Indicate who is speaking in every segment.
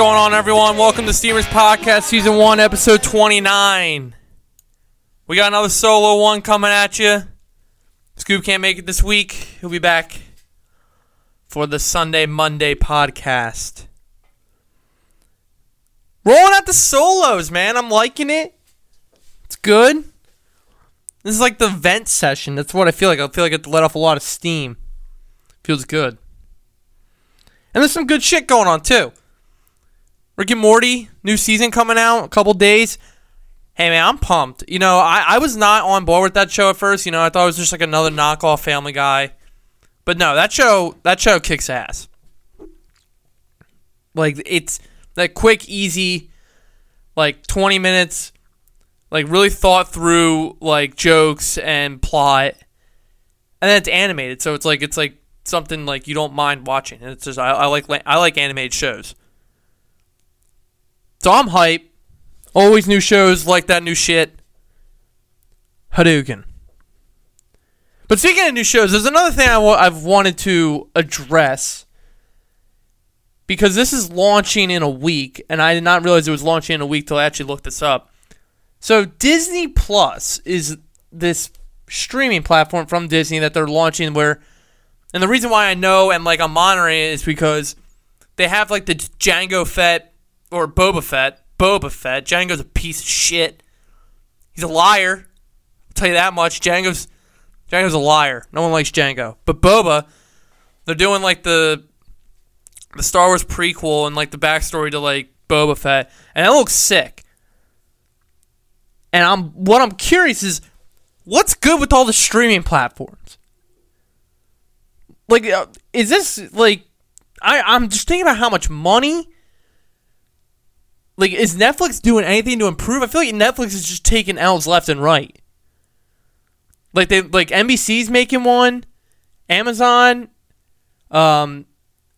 Speaker 1: going on, everyone? Welcome to Steamers Podcast, Season 1, Episode 29. We got another solo one coming at you. Scoop can't make it this week. He'll be back for the Sunday, Monday podcast. Rolling out the solos, man. I'm liking it. It's good. This is like the vent session. That's what I feel like. I feel like I have let off a lot of steam. Feels good. And there's some good shit going on, too. Rick and Morty, new season coming out, a couple days. Hey man, I'm pumped. You know, I, I was not on board with that show at first. You know, I thought it was just like another knockoff Family Guy. But no, that show that show kicks ass. Like it's that quick, easy, like 20 minutes, like really thought through like jokes and plot, and then it's animated, so it's like it's like something like you don't mind watching. And it's just I, I like I like animated shows. So I'm hype. Always new shows like that new shit. Hadouken. But speaking of new shows, there's another thing i w- I've wanted to address because this is launching in a week, and I did not realize it was launching in a week till I actually looked this up. So Disney Plus is this streaming platform from Disney that they're launching where and the reason why I know and like I'm monitoring it is because they have like the Jango Fett or Boba Fett. Boba Fett. Jango's a piece of shit. He's a liar. I'll tell you that much. Jango's Jango's a liar. No one likes Jango. But Boba, they're doing like the the Star Wars prequel and like the backstory to like Boba Fett, and it looks sick. And I'm what I'm curious is what's good with all the streaming platforms. Like, uh, is this like I I'm just thinking about how much money like, is Netflix doing anything to improve? I feel like Netflix is just taking L's left and right. Like they like NBC's making one, Amazon, um,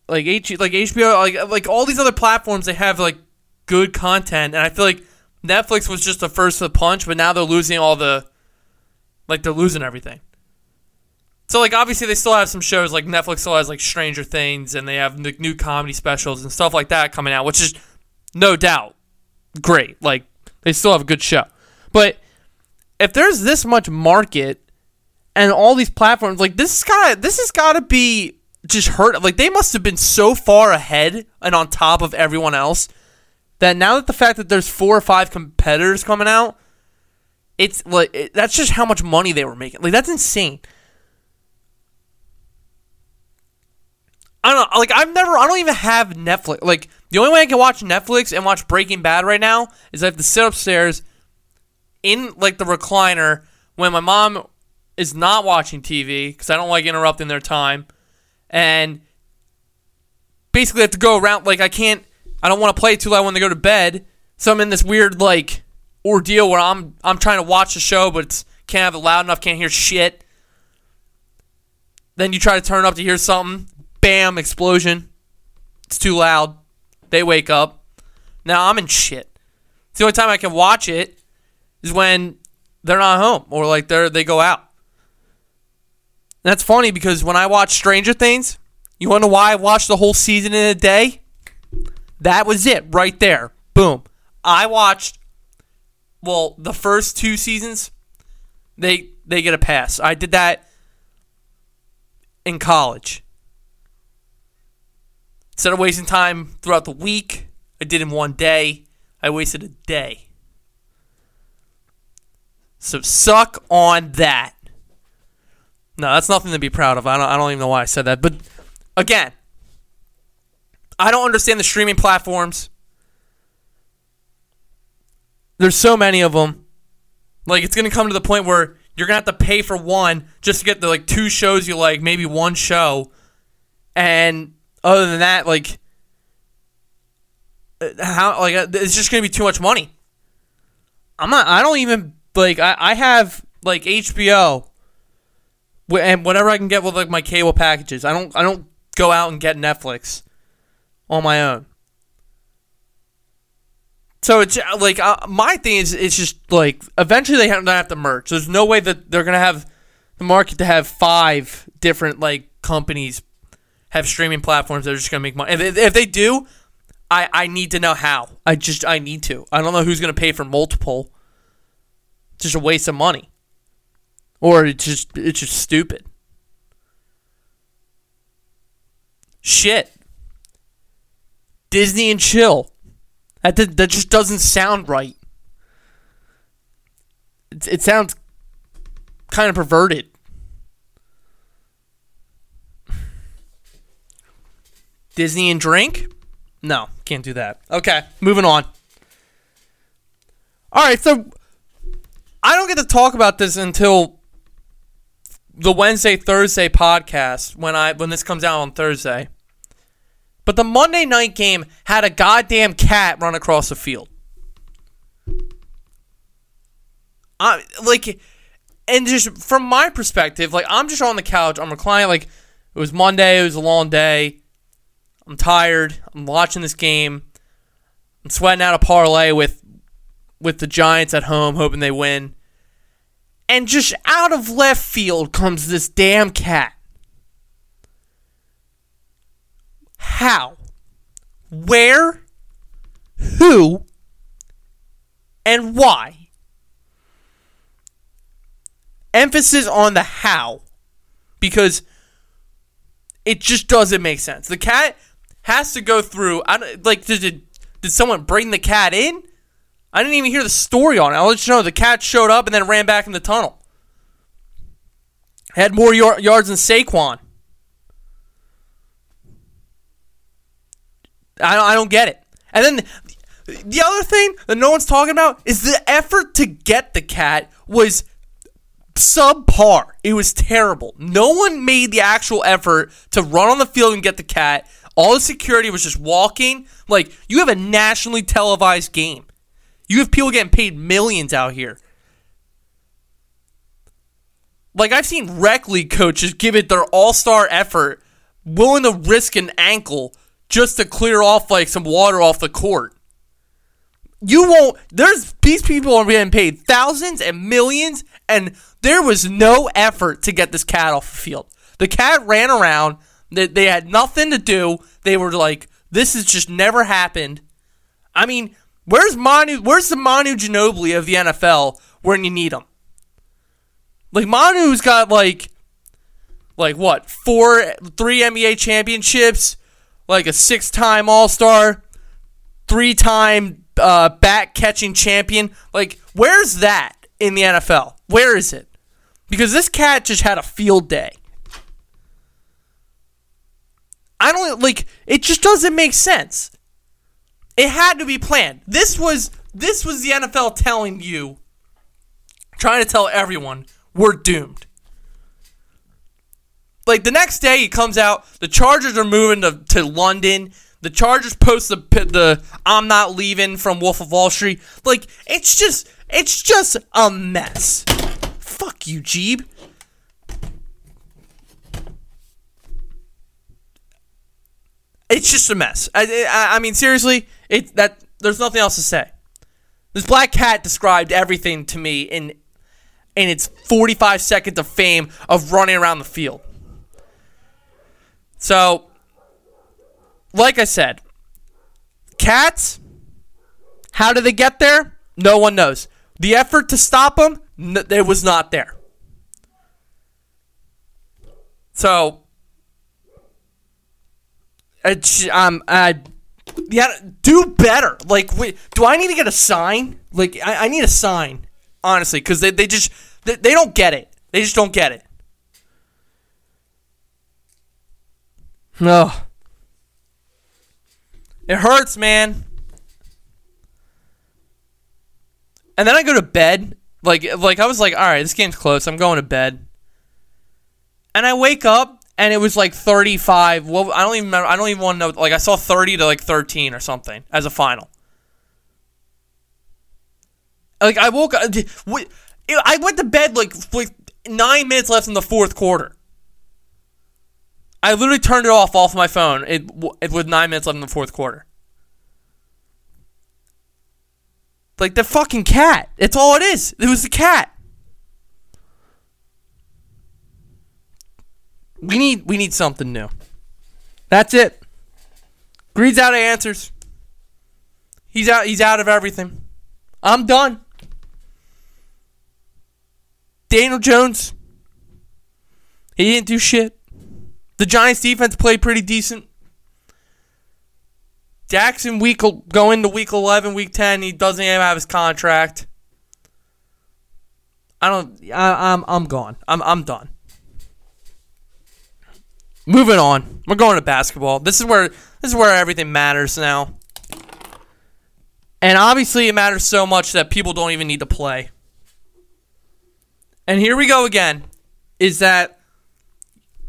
Speaker 1: like H like HBO, like like all these other platforms. They have like good content, and I feel like Netflix was just the first to punch, but now they're losing all the, like they're losing everything. So like obviously they still have some shows like Netflix still has like Stranger Things, and they have new comedy specials and stuff like that coming out, which is no doubt, great. Like they still have a good show. But if there's this much market and all these platforms, like this has gotta this has got to be just hurt. Like they must have been so far ahead and on top of everyone else that now that the fact that there's four or five competitors coming out, it's like it, that's just how much money they were making. Like that's insane. I don't know. Like I've never. I don't even have Netflix. Like the only way I can watch Netflix and watch Breaking Bad right now is I have to sit upstairs in like the recliner when my mom is not watching TV because I don't like interrupting their time, and basically I have to go around. Like I can't. I don't want to play too loud when they go to bed, so I'm in this weird like ordeal where I'm I'm trying to watch the show but it's can't have it loud enough, can't hear shit. Then you try to turn up to hear something, bam, explosion. It's too loud. They wake up. Now I'm in shit. The only time I can watch it is when they're not home or like they're they go out. And that's funny because when I watch Stranger Things, you know why I watched the whole season in a day? That was it right there. Boom. I watched well, the first two seasons they they get a pass. I did that in college. Instead of wasting time throughout the week, I did in one day. I wasted a day. So suck on that. No, that's nothing to be proud of. I don't, I don't even know why I said that. But again, I don't understand the streaming platforms. There's so many of them. Like it's gonna come to the point where you're gonna have to pay for one just to get the like two shows you like, maybe one show, and other than that, like uh, how like uh, it's just gonna be too much money. I'm not. I don't even like. I, I have like HBO, and whatever I can get with like my cable packages. I don't. I don't go out and get Netflix on my own. So it's uh, like uh, my thing is it's just like eventually they have to have to merge. There's no way that they're gonna have the market to have five different like companies have streaming platforms that are just gonna make money. If, if they do, I, I need to know how. I just I need to. I don't know who's gonna pay for multiple. It's just a waste of money. Or it's just it's just stupid. Shit. Disney and chill. That that just doesn't sound right. It, it sounds kind of perverted. Disney and drink? No, can't do that. Okay, moving on. All right, so I don't get to talk about this until the Wednesday Thursday podcast when I when this comes out on Thursday. But the Monday night game had a goddamn cat run across the field. I like and just from my perspective, like I'm just on the couch, I'm reclining like it was Monday, it was a long day. I'm tired. I'm watching this game. I'm sweating out a parlay with with the Giants at home, hoping they win. And just out of left field comes this damn cat. How? Where? Who? And why? Emphasis on the how. Because it just doesn't make sense. The cat has to go through. I don't, like did it, did someone bring the cat in? I didn't even hear the story on it. I'll let you know the cat showed up and then ran back in the tunnel. Had more yards than Saquon. I don't, I don't get it. And then the other thing that no one's talking about is the effort to get the cat was subpar. It was terrible. No one made the actual effort to run on the field and get the cat. All the security was just walking. Like, you have a nationally televised game. You have people getting paid millions out here. Like, I've seen rec league coaches give it their all star effort, willing to risk an ankle just to clear off, like, some water off the court. You won't, there's, these people are getting paid thousands and millions, and there was no effort to get this cat off the field. The cat ran around they, they had nothing to do. They were like, this has just never happened. I mean, where's Manu? Where's the Manu Ginobili of the NFL when you need him? Like Manu's got like, like what? Four, three NBA championships, like a six-time All-Star, three-time uh, bat catching champion. Like, where's that in the NFL? Where is it? Because this cat just had a field day. I don't like it just doesn't make sense. It had to be planned. This was this was the NFL telling you trying to tell everyone we're doomed. Like the next day he comes out, the Chargers are moving to, to London. The Chargers post the the I'm not leaving from Wolf of Wall Street. Like it's just it's just a mess. Fuck you, Jeeb. It's just a mess. I, I, I mean, seriously, it that there's nothing else to say. This black cat described everything to me in in its 45 seconds of fame of running around the field. So, like I said, cats. How did they get there? No one knows. The effort to stop them, it was not there. So it's, um, uh, yeah, do better. Like, wait, do I need to get a sign? Like, I, I need a sign, honestly, because they, they just they, they don't get it. They just don't get it. No. It hurts, man. And then I go to bed. Like like I was like, all right, this game's close. I'm going to bed. And I wake up and it was like 35. Well, I don't even remember. I don't even want to know. Like I saw 30 to like 13 or something as a final. Like I woke up. I went to bed like like nine minutes left in the fourth quarter. I literally turned it off off my phone. It, it with nine minutes left in the fourth quarter. Like the fucking cat. It's all it is. It was the cat. We need we need something new. That's it. Greed's out of answers. He's out. He's out of everything. I'm done. Daniel Jones. He didn't do shit. The Giants defense played pretty decent. Jackson week go into week 11, week 10, he doesn't even have his contract. I don't I, I'm I'm gone. I'm I'm done. Moving on. We're going to basketball. This is where this is where everything matters now. And obviously it matters so much that people don't even need to play. And here we go again. Is that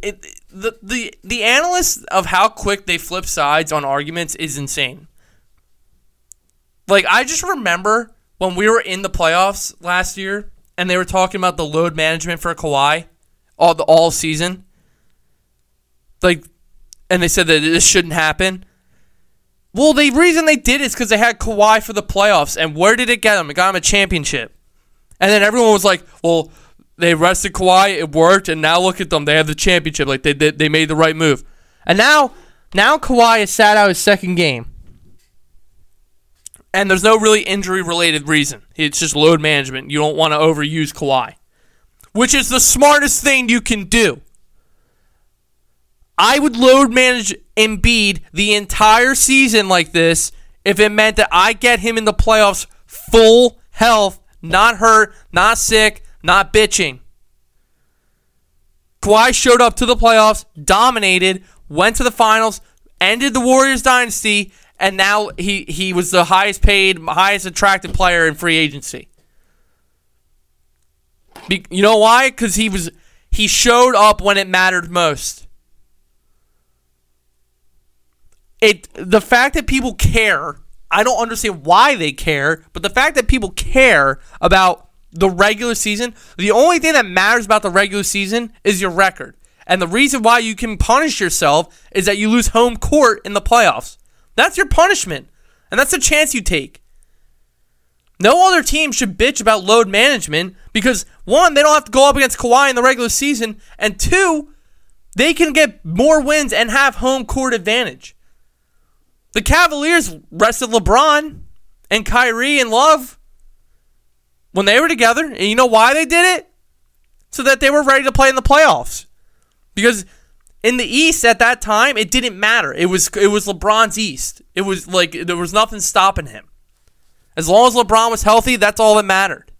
Speaker 1: it the the the analysts of how quick they flip sides on arguments is insane. Like I just remember when we were in the playoffs last year and they were talking about the load management for Kawhi all the all season. Like and they said that this shouldn't happen. Well, the reason they did is because they had Kawhi for the playoffs, and where did it get them? It got them a championship. And then everyone was like, "Well, they rested Kawhi, it worked, and now look at them. They have the championship. Like they they, they made the right move. And now now Kawhi has sat out his second game. And there's no really injury related reason. It's just load management. You don't want to overuse Kawhi. Which is the smartest thing you can do. I would load manage Embiid the entire season like this if it meant that I get him in the playoffs full health, not hurt, not sick, not bitching. Kawhi showed up to the playoffs, dominated, went to the finals, ended the Warriors dynasty, and now he, he was the highest paid, highest attractive player in free agency. Be, you know why? Because he was he showed up when it mattered most. It the fact that people care, I don't understand why they care, but the fact that people care about the regular season, the only thing that matters about the regular season is your record. And the reason why you can punish yourself is that you lose home court in the playoffs. That's your punishment. And that's the chance you take. No other team should bitch about load management because one, they don't have to go up against Kawhi in the regular season, and two, they can get more wins and have home court advantage. The Cavaliers rested LeBron and Kyrie and Love when they were together. And you know why they did it? So that they were ready to play in the playoffs. Because in the East at that time, it didn't matter. It was it was LeBron's East. It was like there was nothing stopping him. As long as LeBron was healthy, that's all that mattered.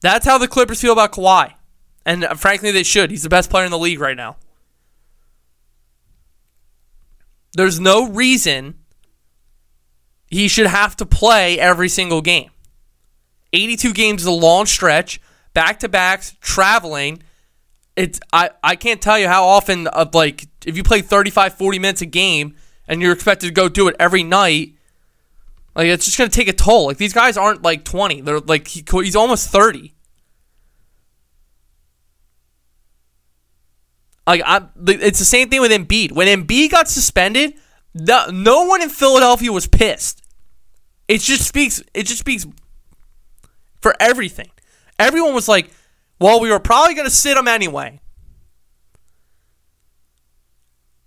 Speaker 1: That's how the Clippers feel about Kawhi. And uh, frankly, they should. He's the best player in the league right now. There's no reason he should have to play every single game. 82 games is a long stretch, back to backs, traveling. It's I, I can't tell you how often of like if you play 35 40 minutes a game and you're expected to go do it every night like it's just going to take a toll. Like these guys aren't like 20. They're like he, he's almost 30. Like I it's the same thing with Embiid. When Embiid got suspended, the, no one in Philadelphia was pissed. It just speaks it just speaks for everything. Everyone was like, well, we were probably going to sit him anyway.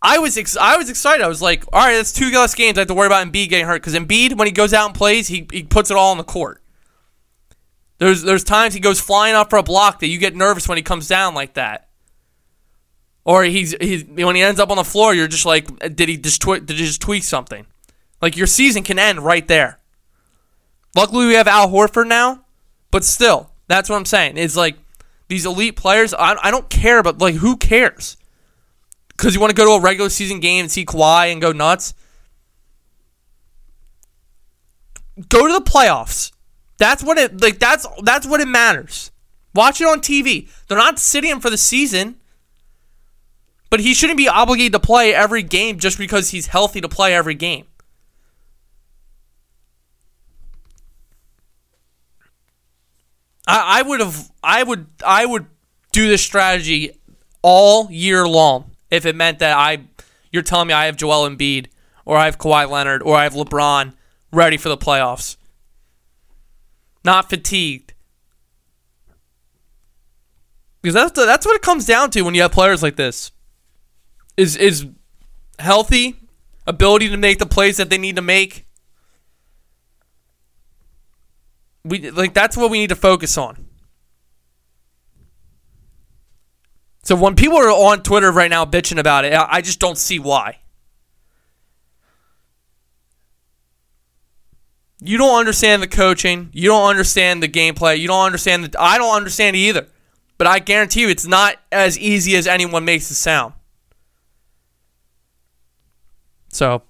Speaker 1: I was ex- I was excited. I was like, all right, that's two less games I have to worry about Embiid getting hurt because Embiid, when he goes out and plays, he, he puts it all on the court. There's there's times he goes flying off for a block that you get nervous when he comes down like that. Or he's he's when he ends up on the floor, you're just like, did he just twi- did he just tweak something? Like your season can end right there. Luckily, we have Al Horford now, but still, that's what I'm saying. It's like these elite players. I, I don't care, but like, who cares? Because you want to go to a regular season game and see Kawhi and go nuts. Go to the playoffs. That's what it like. That's that's what it matters. Watch it on TV. They're not sitting for the season, but he shouldn't be obligated to play every game just because he's healthy to play every game. I, I would have I would I would do this strategy all year long if it meant that I you're telling me I have Joel Embiid or I have Kawhi Leonard or I have LeBron ready for the playoffs. Not fatigued. Because that's that's what it comes down to when you have players like this is is healthy, ability to make the plays that they need to make. We like that's what we need to focus on. So when people are on Twitter right now bitching about it, I just don't see why. You don't understand the coaching. You don't understand the gameplay. You don't understand the. I don't understand either. But I guarantee you, it's not as easy as anyone makes it sound. So,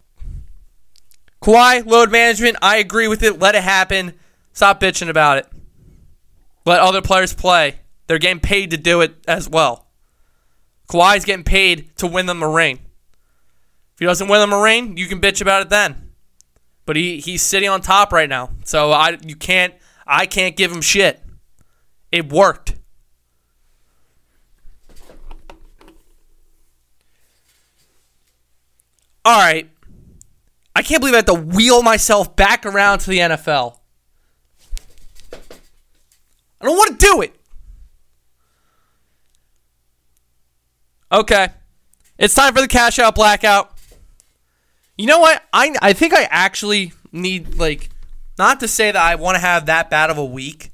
Speaker 1: Kawhi load management. I agree with it. Let it happen. Stop bitching about it. Let other players play. They're getting paid to do it as well. Kawhi's getting paid to win them a ring. If he doesn't win them a ring, you can bitch about it then. But he, he's sitting on top right now. So I you can't I can't give him shit. It worked. All right. I can't believe I have to wheel myself back around to the NFL. I don't want to do it. Okay. It's time for the cash out blackout. You know what? I I think I actually need like not to say that I want to have that bad of a week,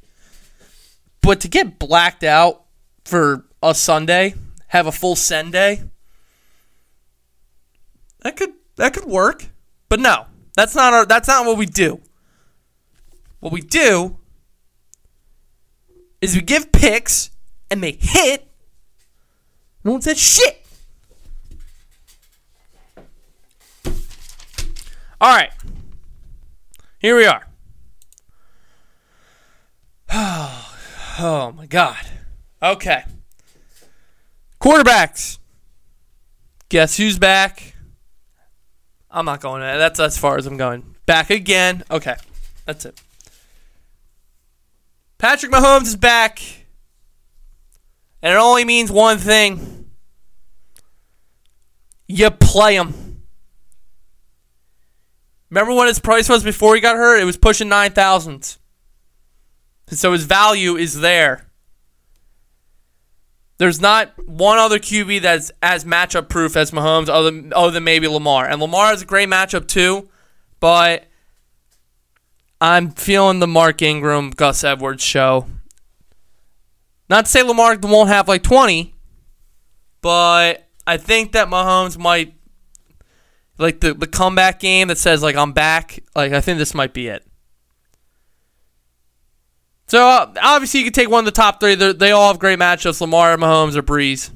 Speaker 1: but to get blacked out for a Sunday, have a full send day. That could that could work. But no. That's not our that's not what we do. What we do is we give picks and they hit. No one said shit. All right. Here we are. Oh, oh my God. Okay. Quarterbacks. Guess who's back? I'm not going there. That's as far as I'm going. Back again. Okay. That's it. Patrick Mahomes is back. And it only means one thing. You play him. Remember what his price was before he got hurt? It was pushing 9,000. So his value is there. There's not one other QB that's as matchup proof as Mahomes, other than, other than maybe Lamar. And Lamar is a great matchup too, but I'm feeling the Mark Ingram, Gus Edwards show. Not to say Lamar won't have like 20, but I think that Mahomes might like the, the comeback game that says like I'm back. Like I think this might be it. So uh, obviously you can take one of the top three. They're, they all have great matchups: Lamar, Mahomes, or Brees.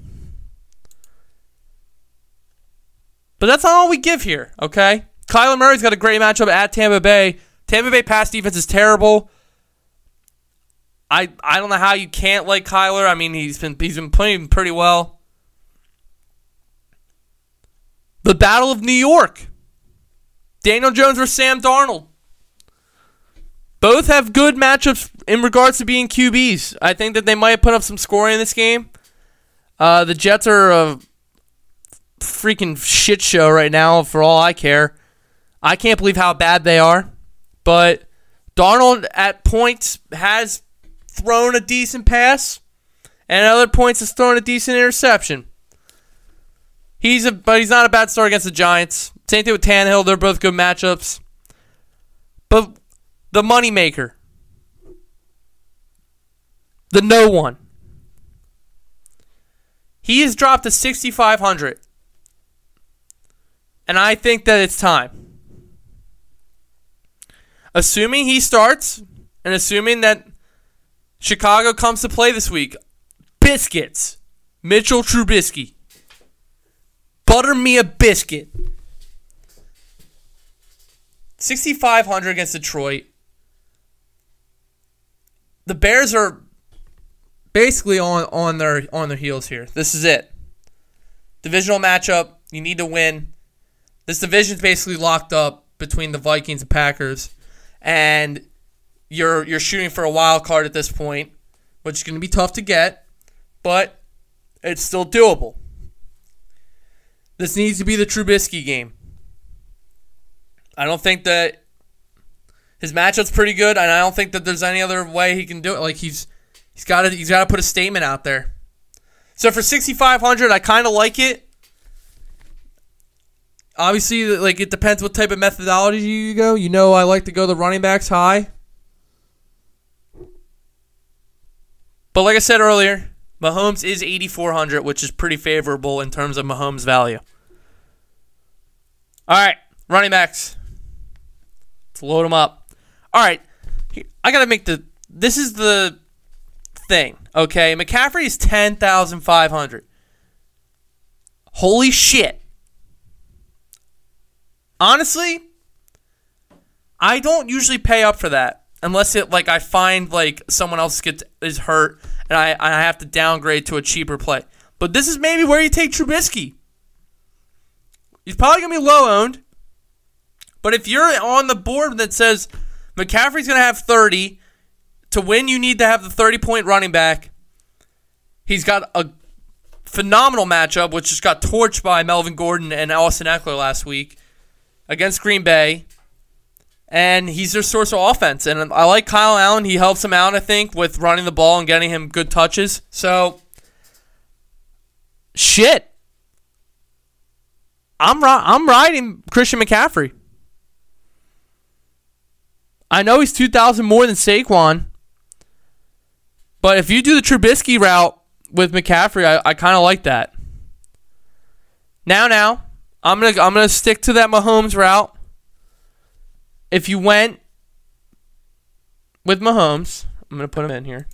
Speaker 1: But that's not all we give here. Okay, Kyler Murray's got a great matchup at Tampa Bay. Tampa Bay pass defense is terrible. I I don't know how you can't like Kyler. I mean he's been he's been playing pretty well. The Battle of New York. Daniel Jones versus Sam Darnold. Both have good matchups in regards to being QBs. I think that they might put up some scoring in this game. Uh, the Jets are a freaking shit show right now, for all I care. I can't believe how bad they are. But Darnold at points has thrown a decent pass, and at other points has thrown a decent interception. He's a but he's not a bad start against the Giants. Same thing with Tannehill. They're both good matchups. But the moneymaker. The no one. He has dropped to 6,500. And I think that it's time. Assuming he starts, and assuming that Chicago comes to play this week, biscuits. Mitchell Trubisky. Butter me a biscuit. 6,500 against Detroit. The Bears are basically on, on their on their heels here. This is it. Divisional matchup. You need to win. This division's basically locked up between the Vikings and Packers, and you're you're shooting for a wild card at this point, which is going to be tough to get, but it's still doable. This needs to be the Trubisky game. I don't think that his matchup's pretty good, and I don't think that there's any other way he can do it. Like he's he's got to he's got to put a statement out there. So for 6500, I kind of like it. Obviously, like it depends what type of methodology you go. You know, I like to go the running backs high. But like I said earlier, Mahomes is 8,400, which is pretty favorable in terms of Mahomes' value. All right, running backs. Let's load them up. All right, I got to make the. This is the thing, okay? McCaffrey is 10,500. Holy shit. Honestly, I don't usually pay up for that unless it like I find like someone else gets is hurt and I I have to downgrade to a cheaper play. But this is maybe where you take Trubisky. He's probably gonna be low owned, but if you're on the board that says McCaffrey's gonna have 30, to win you need to have the 30 point running back. He's got a phenomenal matchup, which just got torched by Melvin Gordon and Austin Ekeler last week against Green Bay. And he's their source of offense. And I like Kyle Allen. He helps him out, I think, with running the ball and getting him good touches. So, shit. I'm, I'm riding Christian McCaffrey. I know he's 2,000 more than Saquon. But if you do the Trubisky route with McCaffrey, I, I kind of like that. Now, now, I'm gonna I'm gonna stick to that Mahomes route. If you went with Mahomes, I'm gonna put him in here.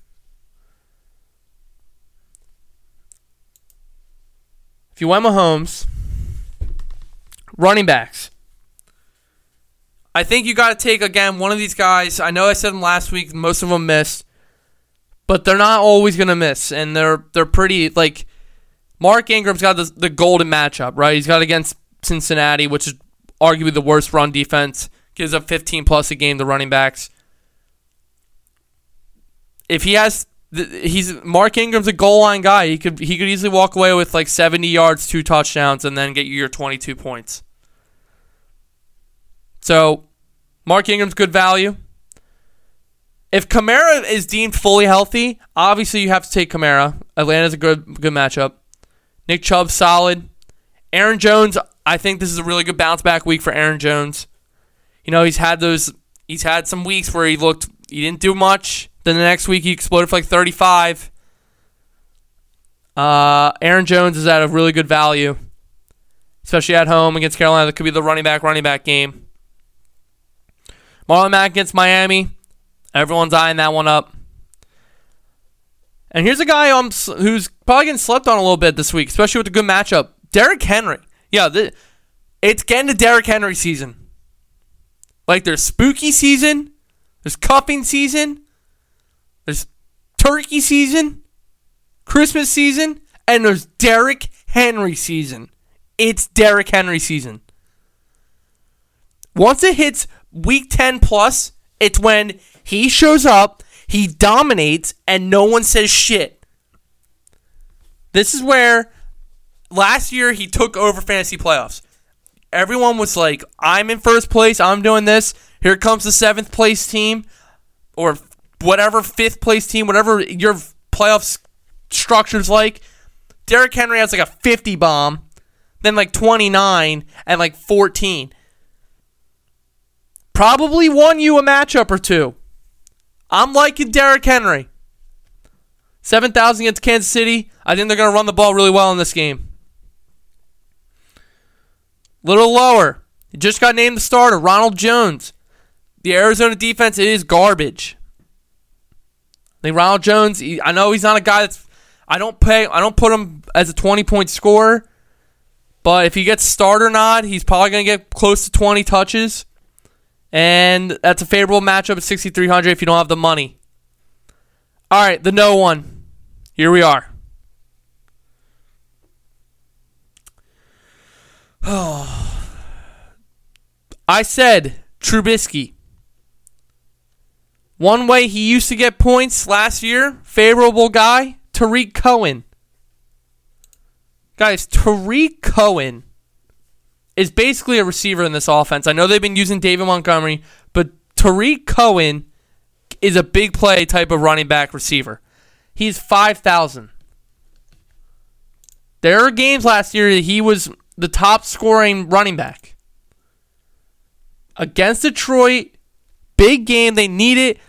Speaker 1: If you went Mahomes, running backs. I think you got to take again one of these guys. I know I said them last week. Most of them missed, but they're not always gonna miss, and they're they're pretty like. Mark Ingram's got the, the golden matchup, right? He's got against Cincinnati, which is arguably the worst run defense. Gives up 15 plus a game to running backs. If he has, he's Mark Ingram's a goal line guy. He could he could easily walk away with like 70 yards, two touchdowns, and then get you your 22 points. So, Mark Ingram's good value. If Kamara is deemed fully healthy, obviously you have to take Kamara. Atlanta's a good good matchup. Nick Chubb solid. Aaron Jones, I think this is a really good bounce back week for Aaron Jones. You know, he's had those he's had some weeks where he looked he didn't do much. Then the next week he exploded for like 35. Uh, Aaron Jones is at a really good value, especially at home against Carolina. That could be the running back running back game. Marlon Mack against Miami. Everyone's eyeing that one up. And here's a guy um, who's probably getting slept on a little bit this week, especially with a good matchup. Derrick Henry. Yeah, the, it's getting to Derrick Henry season. Like there's spooky season, there's cuffing season, there's turkey season, Christmas season, and there's Derrick Henry season. It's Derrick Henry season. Once it hits week 10 plus, it's when he shows up, he dominates, and no one says shit. This is where last year he took over fantasy playoffs. Everyone was like, I'm in first place, I'm doing this. Here comes the seventh place team, or whatever fifth place team, whatever your playoff structure's like. Derrick Henry has like a 50 bomb, then like 29, and like 14. Probably won you a matchup or two. I'm liking Derrick Henry. 7,000 against Kansas City. I think they're going to run the ball really well in this game. Little lower. Just got named the starter, Ronald Jones. The Arizona defense it is garbage. I think Ronald Jones. He, I know he's not a guy that's. I don't pay. I don't put him as a twenty point scorer. But if he gets started starter not, he's probably going to get close to 20 touches. And that's a favorable matchup at 6,300 if you don't have the money. All right, the no one. Here we are. I said Trubisky. One way he used to get points last year, favorable guy, Tarik Cohen. Guys, Tarik Cohen is basically a receiver in this offense. I know they've been using David Montgomery, but Tarik Cohen is a big play type of running back receiver. He's 5,000. There are games last year that he was the top scoring running back. Against Detroit, big game. They need it.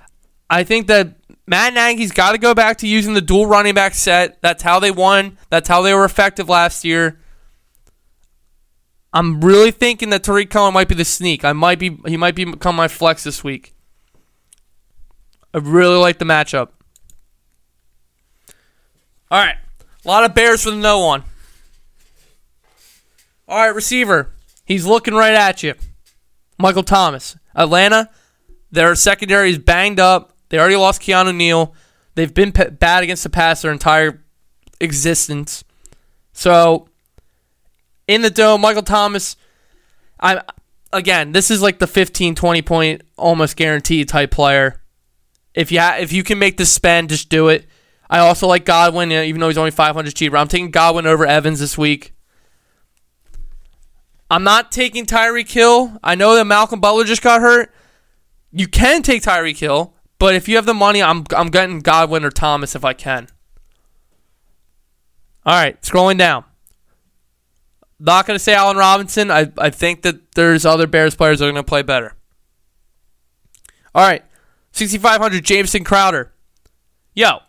Speaker 1: I think that Matt Nagy's got to go back to using the dual running back set. That's how they won. That's how they were effective last year. I'm really thinking that Tarik Cohen might be the sneak. I might be he might become my flex this week. I really like the matchup. All right. A lot of Bears for the no one. All right, receiver. He's looking right at you. Michael Thomas. Atlanta, their secondary is banged up. They already lost Keanu Neal. They've been p- bad against the pass their entire existence. So, in the dome, Michael Thomas, I again, this is like the 15, 20 point almost guaranteed type player. If you ha- if you can make the spend, just do it. I also like Godwin, even though he's only 500 cheaper. I'm taking Godwin over Evans this week. I'm not taking Tyreek Hill. I know that Malcolm Butler just got hurt. You can take Tyreek Hill, but if you have the money, I'm I'm getting Godwin or Thomas if I can. All right, scrolling down. Not going to say Allen Robinson. I, I think that there's other Bears players that are going to play better. All right, 6,500 Jamison Crowder. Yo,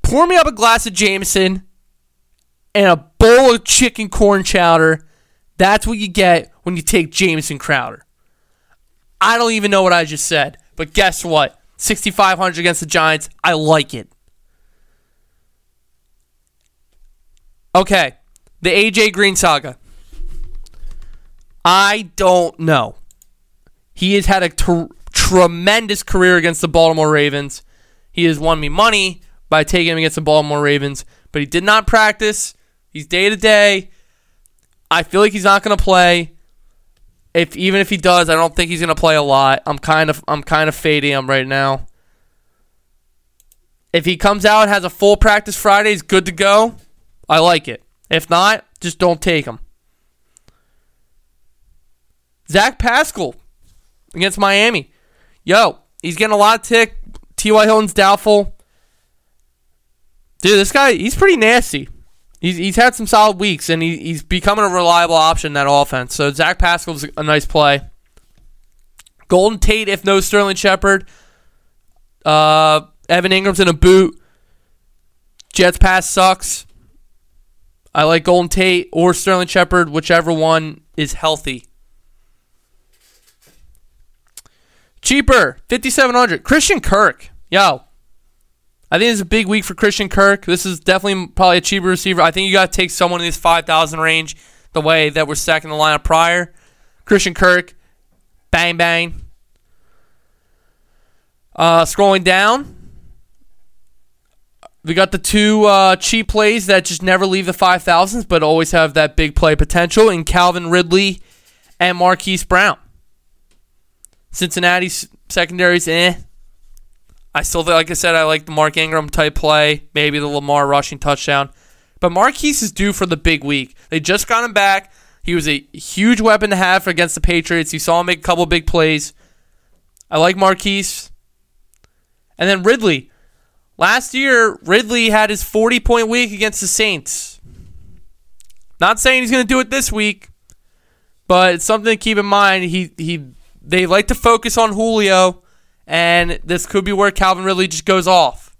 Speaker 1: pour me up a glass of Jameson and a bowl of chicken corn chowder. That's what you get when you take Jamison Crowder. I don't even know what I just said, but guess what? 6,500 against the Giants. I like it. Okay, the AJ Green saga. I don't know. He has had a ter- tremendous career against the Baltimore Ravens. He has won me money by taking him against the Baltimore Ravens, but he did not practice. He's day to day. I feel like he's not going to play. If even if he does, I don't think he's going to play a lot. I'm kind of I'm kind of fading him right now. If he comes out has a full practice Friday, he's good to go. I like it. If not, just don't take him. Zach Pascal against Miami. Yo, he's getting a lot of tick. T.Y. Hilton's doubtful. Dude, this guy, he's pretty nasty. He's, he's had some solid weeks, and he, he's becoming a reliable option in that offense. So Zach Pascal's a nice play. Golden Tate, if no Sterling Shepard. Uh, Evan Engram's in a boot. Jets pass sucks. I like Golden Tate or Sterling Shepard, whichever one is healthy. Cheaper, 5700 Christian Kirk. Yo. I think it's a big week for Christian Kirk. This is definitely probably a cheaper receiver. I think you got to take someone in this 5,000 range the way that we're stacking the lineup prior. Christian Kirk, bang, bang. Uh, scrolling down, we got the two uh, cheap plays that just never leave the 5,000s, but always have that big play potential in Calvin Ridley and Marquise Brown. Cincinnati's secondaries, eh. I still, think, like I said, I like the Mark Ingram type play, maybe the Lamar rushing touchdown. But Marquise is due for the big week. They just got him back. He was a huge weapon to have against the Patriots. You saw him make a couple big plays. I like Marquise. And then Ridley. Last year, Ridley had his 40 point week against the Saints. Not saying he's going to do it this week, but it's something to keep in mind. He he they like to focus on Julio, and this could be where Calvin Ridley just goes off.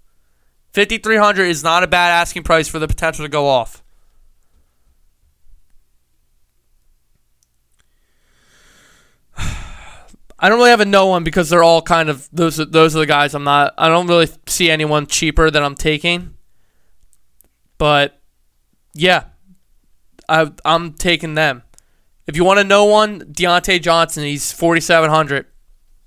Speaker 1: 5300 is not a bad asking price for the potential to go off. I don't really have a no one because they're all kind of those. Those are the guys I'm not. I don't really see anyone cheaper that I'm taking. But yeah, I, I'm taking them. If you want to know one, Diontae Johnson. He's 4,700.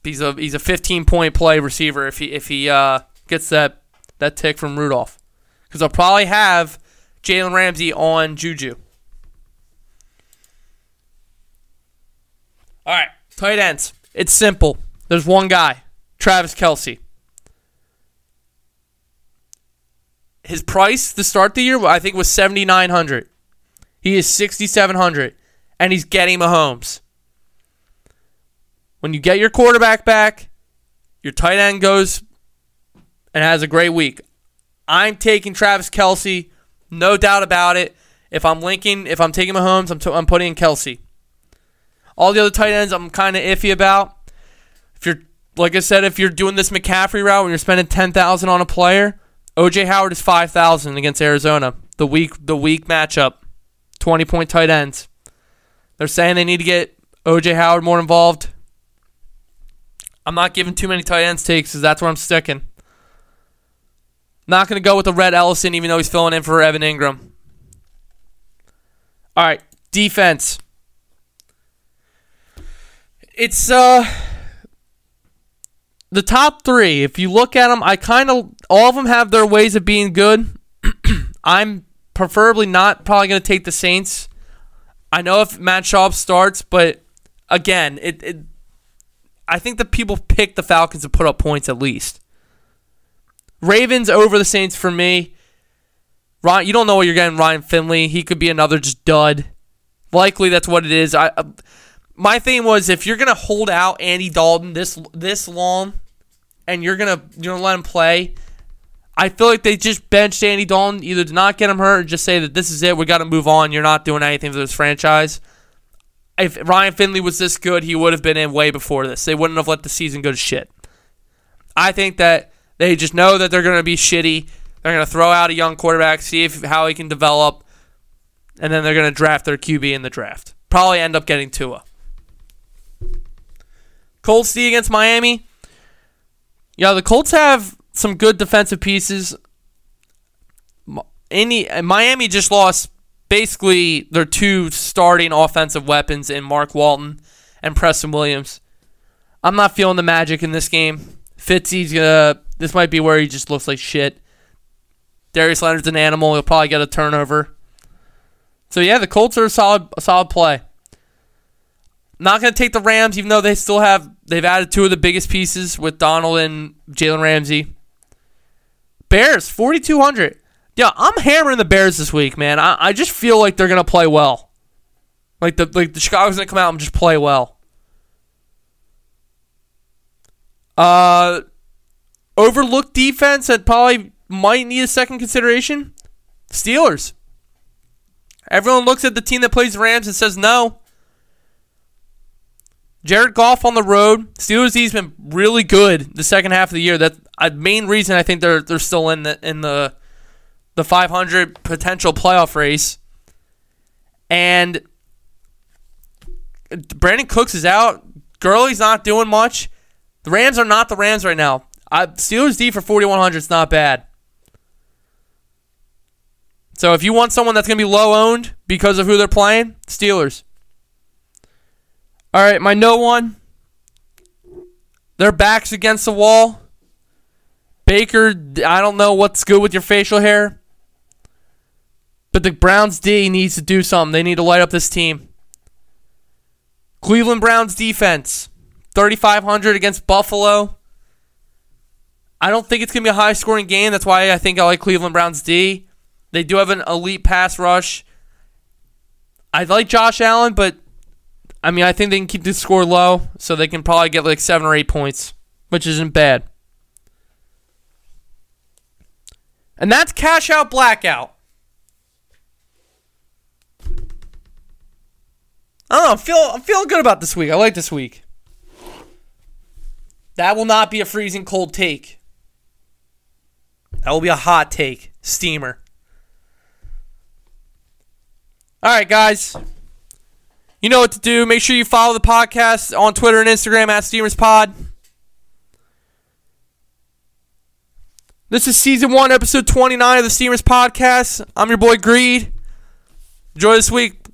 Speaker 1: He's a he's a 15 point play receiver if he if he uh, gets that that tick from Rudolph, because I'll probably have Jalen Ramsey on Juju. All right, tight ends. It's simple. There's one guy, Travis Kelce. His price to start the year, I think, was seventy nine hundred. He is sixty seven hundred, and he's getting Mahomes. When you get your quarterback back, your tight end goes and has a great week. I'm taking Travis Kelce, no doubt about it. If I'm linking, if I'm taking Mahomes, I'm, t- I'm putting in Kelce. All the other tight ends, I'm kind of iffy about. If you're like I said, if you're doing this McCaffrey route and you're spending ten thousand on a player, OJ Howard is five thousand against Arizona. The week the week matchup, twenty point tight ends. They're saying they need to get OJ Howard more involved. I'm not giving too many tight ends takes because that's where I'm sticking. Not going to go with the Rhett Ellison, even though he's filling in for Evan Engram. All right, defense. It's uh the top three. If you look at them, I kind of all of them have their ways of being good. I'm preferably not probably going to take the Saints. I know if Matt Schaub starts, but again, it, it I think the people pick the Falcons to put up points at least. Ravens over the Saints for me. Ryan, you don't know what you're getting. Ryan Finley, he could be another just dud. Likely that's what it is. I, uh, my thing was if you're gonna hold out Andy Dalton this this long, and you're gonna you're gonna let him play, I feel like they just benched Andy Dalton either to not get him hurt or just say that this is it. We got to move on. You're not doing anything for this franchise. If Ryan Finley was this good, he would have been in way before this. They wouldn't have let the season go to shit. I think that they just know that they're going to be shitty. They're going to throw out a young quarterback, see if how he can develop, and then they're going to draft their QB in the draft. Probably end up getting Tua. Colts D against Miami. Yeah, the Colts have some good defensive pieces. Any uh, Miami just lost basically their two starting offensive weapons in Mark Walton and Preston Williams. I'm not feeling the magic in this game. Fitzy's gonna this might be where he just looks like shit. Darius Leonard's an animal. He'll probably get a turnover. So yeah, the Colts are a solid, a solid play. Not to take the Rams, even though they still have they've added two of the biggest pieces with Donald and Jalen Ramsey. Bears forty two hundred. Yeah, I'm hammering the Bears this week, man. I, I just feel like they're gonna play well. Like the like the Chicago's gonna come out and just play well. Uh, overlooked defense that probably might need a second consideration. Steelers. Everyone looks at the team that plays Rams and says no. Jared Goff on the road. Steelers D's been really good the second half of the year. That uh, main reason I think they're they're still in the in the the 500 potential playoff race. And Brandin Cooks is out. Gurley's not doing much. The Rams are not the Rams right now. I, Steelers D for 4,100 is not bad. So if you want someone that's going to be low owned because of who they're playing, Steelers. All right, my no one. Their backs against the wall. Baker, I don't know what's good with your facial hair. But the Browns D needs to do something. They need to light up this team. Cleveland Browns defense, 3,500 against Buffalo. I don't think it's going to be a high scoring game. That's why I think I like Cleveland Browns D. They do have an elite pass rush. I like Josh Allen, but I mean, I think they can keep the score low, so they can probably get like seven or eight points, which isn't bad. And that's cash out blackout. I don't know. I'm feel I'm feeling good about this week. I like this week. That will not be a freezing cold take. That will be a hot take. Steamer. All right, guys. You know what to do. Make sure you follow the podcast on Twitter and Instagram at Steamers Pod. This is season one, episode 29 of the Steamers Podcast. I'm your boy Greed. Enjoy this week.